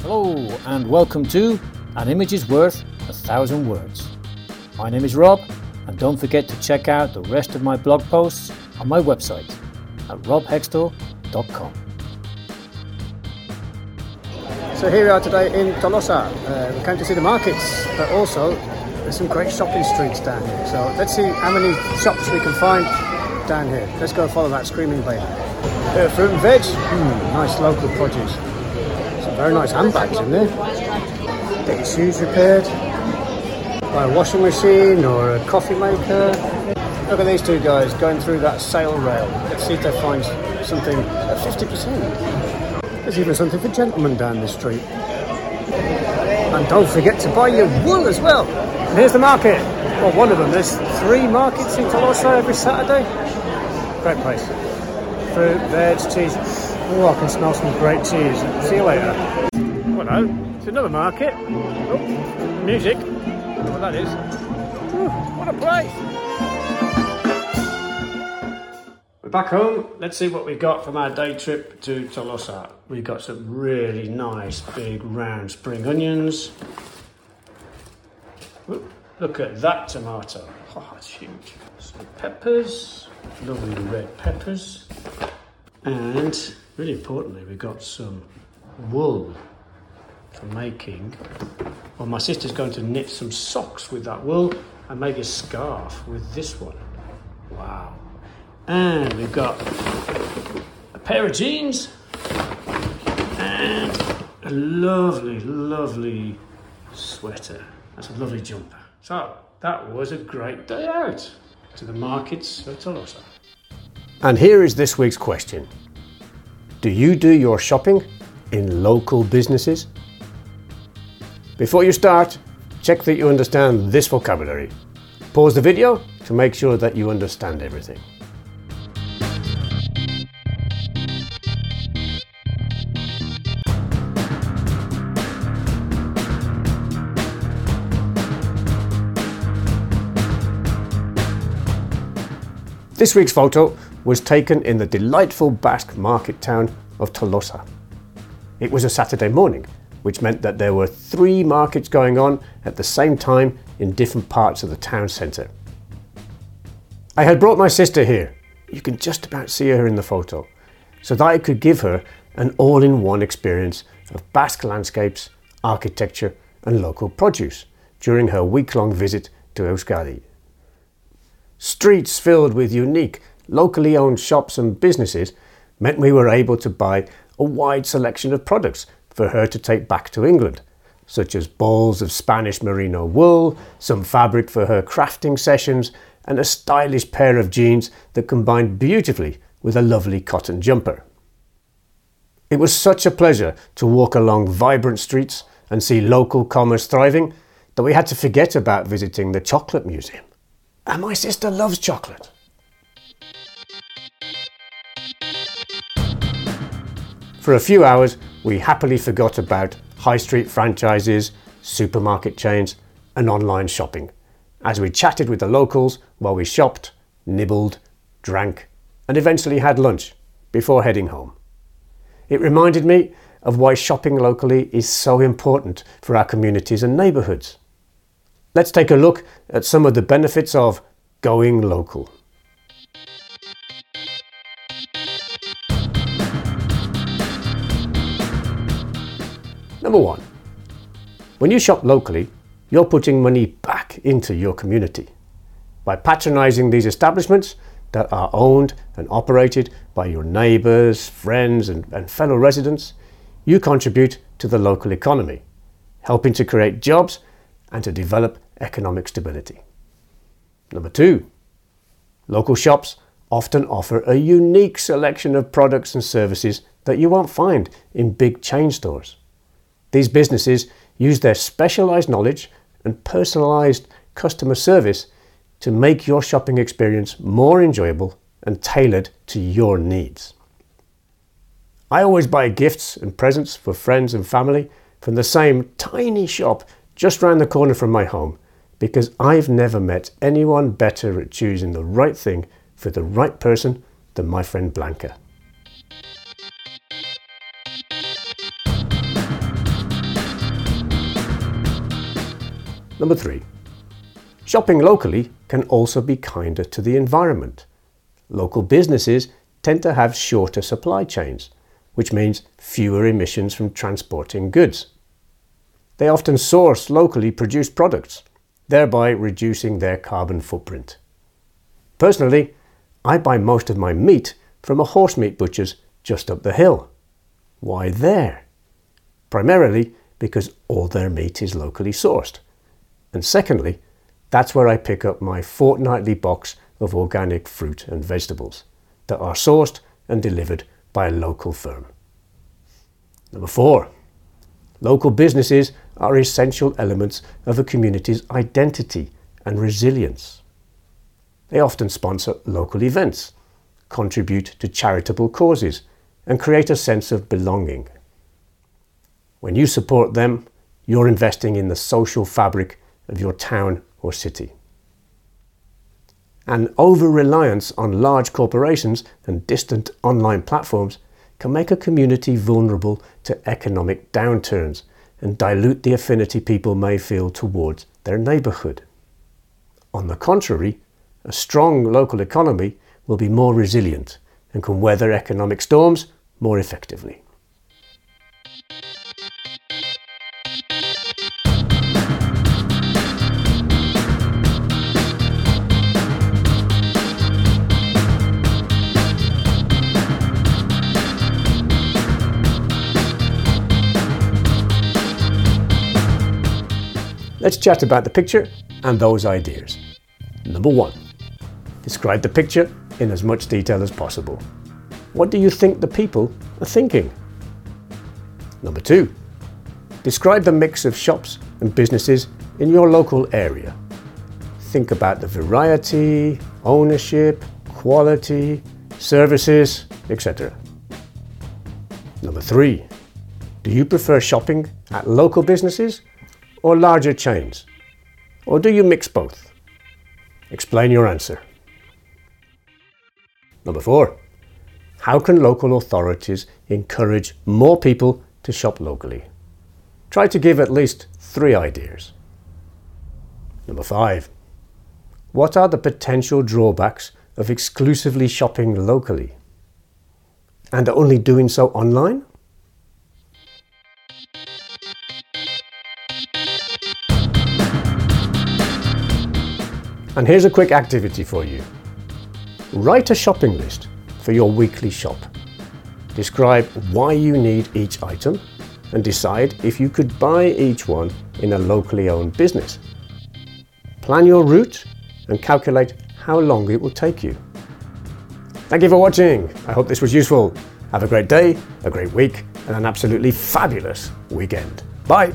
Hello, and welcome to An Image is Worth a Thousand Words. My name is Rob, and don't forget to check out the rest of my blog posts on my website at robhextall.com. So here we are today in Tolosa. Uh, we came to see the markets, but also there's some great shopping streets down here. So let's see how many shops we can find down here. Let's go follow that screaming baby. Bit of fruit and veg. Mm, nice local produce. Some very nice handbags in there. Get your shoes repaired. Buy a washing machine or a coffee maker. Look at these two guys going through that sale rail. Let's see if they find something at 50%. There's even something for gentlemen down the street. And don't forget to buy your wool as well. And here's the market. Well, one of them. There's three markets in Tolosa every Saturday. Great place. Fruit, veg, cheese. Oh, I can smell some great cheese. See you later. Hello. It's another market. Oh, music. What that is. What a place. We're back home. Let's see what we've got from our day trip to Tolosa. We've got some really nice big round spring onions. Look at that tomato. Oh, it's huge. Some peppers, lovely red peppers. And really importantly, we've got some wool for making. Well, my sister's going to knit some socks with that wool and make a scarf with this one. Wow. And we've got a pair of jeans and a lovely, lovely sweater. That's a lovely jumper. So that was a great day out to the markets of Tolosa. And here is this week's question Do you do your shopping in local businesses? Before you start, check that you understand this vocabulary. Pause the video to make sure that you understand everything. This week's photo was taken in the delightful Basque market town of Tolosa. It was a Saturday morning, which meant that there were three markets going on at the same time in different parts of the town centre. I had brought my sister here, you can just about see her in the photo, so that I could give her an all in one experience of Basque landscapes, architecture, and local produce during her week long visit to Euskadi. Streets filled with unique, locally owned shops and businesses meant we were able to buy a wide selection of products for her to take back to England, such as balls of Spanish merino wool, some fabric for her crafting sessions, and a stylish pair of jeans that combined beautifully with a lovely cotton jumper. It was such a pleasure to walk along vibrant streets and see local commerce thriving that we had to forget about visiting the chocolate museum. And my sister loves chocolate. For a few hours, we happily forgot about high street franchises, supermarket chains, and online shopping as we chatted with the locals while we shopped, nibbled, drank, and eventually had lunch before heading home. It reminded me of why shopping locally is so important for our communities and neighbourhoods. Let's take a look at some of the benefits of going local. Number one, when you shop locally, you're putting money back into your community. By patronising these establishments that are owned and operated by your neighbours, friends, and, and fellow residents, you contribute to the local economy, helping to create jobs and to develop economic stability. Number two, local shops often offer a unique selection of products and services that you won't find in big chain stores. These businesses use their specialised knowledge and personalised customer service to make your shopping experience more enjoyable and tailored to your needs. I always buy gifts and presents for friends and family from the same tiny shop just round the corner from my home because I've never met anyone better at choosing the right thing for the right person than my friend Blanca. Number three, shopping locally can also be kinder to the environment. Local businesses tend to have shorter supply chains, which means fewer emissions from transporting goods. They often source locally produced products, thereby reducing their carbon footprint. Personally, I buy most of my meat from a horse meat butcher's just up the hill. Why there? Primarily because all their meat is locally sourced. And secondly, that's where I pick up my fortnightly box of organic fruit and vegetables that are sourced and delivered by a local firm. Number four, local businesses are essential elements of a community's identity and resilience. They often sponsor local events, contribute to charitable causes, and create a sense of belonging. When you support them, you're investing in the social fabric of your town or city. An over reliance on large corporations and distant online platforms can make a community vulnerable to economic downturns and dilute the affinity people may feel towards their neighbourhood. On the contrary, a strong local economy will be more resilient and can weather economic storms more effectively. Let's chat about the picture and those ideas. Number one, describe the picture in as much detail as possible. What do you think the people are thinking? Number two, describe the mix of shops and businesses in your local area. Think about the variety, ownership, quality, services, etc. Number three, do you prefer shopping at local businesses or larger chains? Or do you mix both? Explain your answer. Number four, how can local authorities encourage more people to shop locally? Try to give at least three ideas. Number five, what are the potential drawbacks of exclusively shopping locally? And only doing so online? And here's a quick activity for you. Write a shopping list for your weekly shop. Describe why you need each item and decide if you could buy each one in a locally owned business. Plan your route and calculate how long it will take you. Thank you for watching. I hope this was useful. Have a great day, a great week, and an absolutely fabulous weekend. Bye.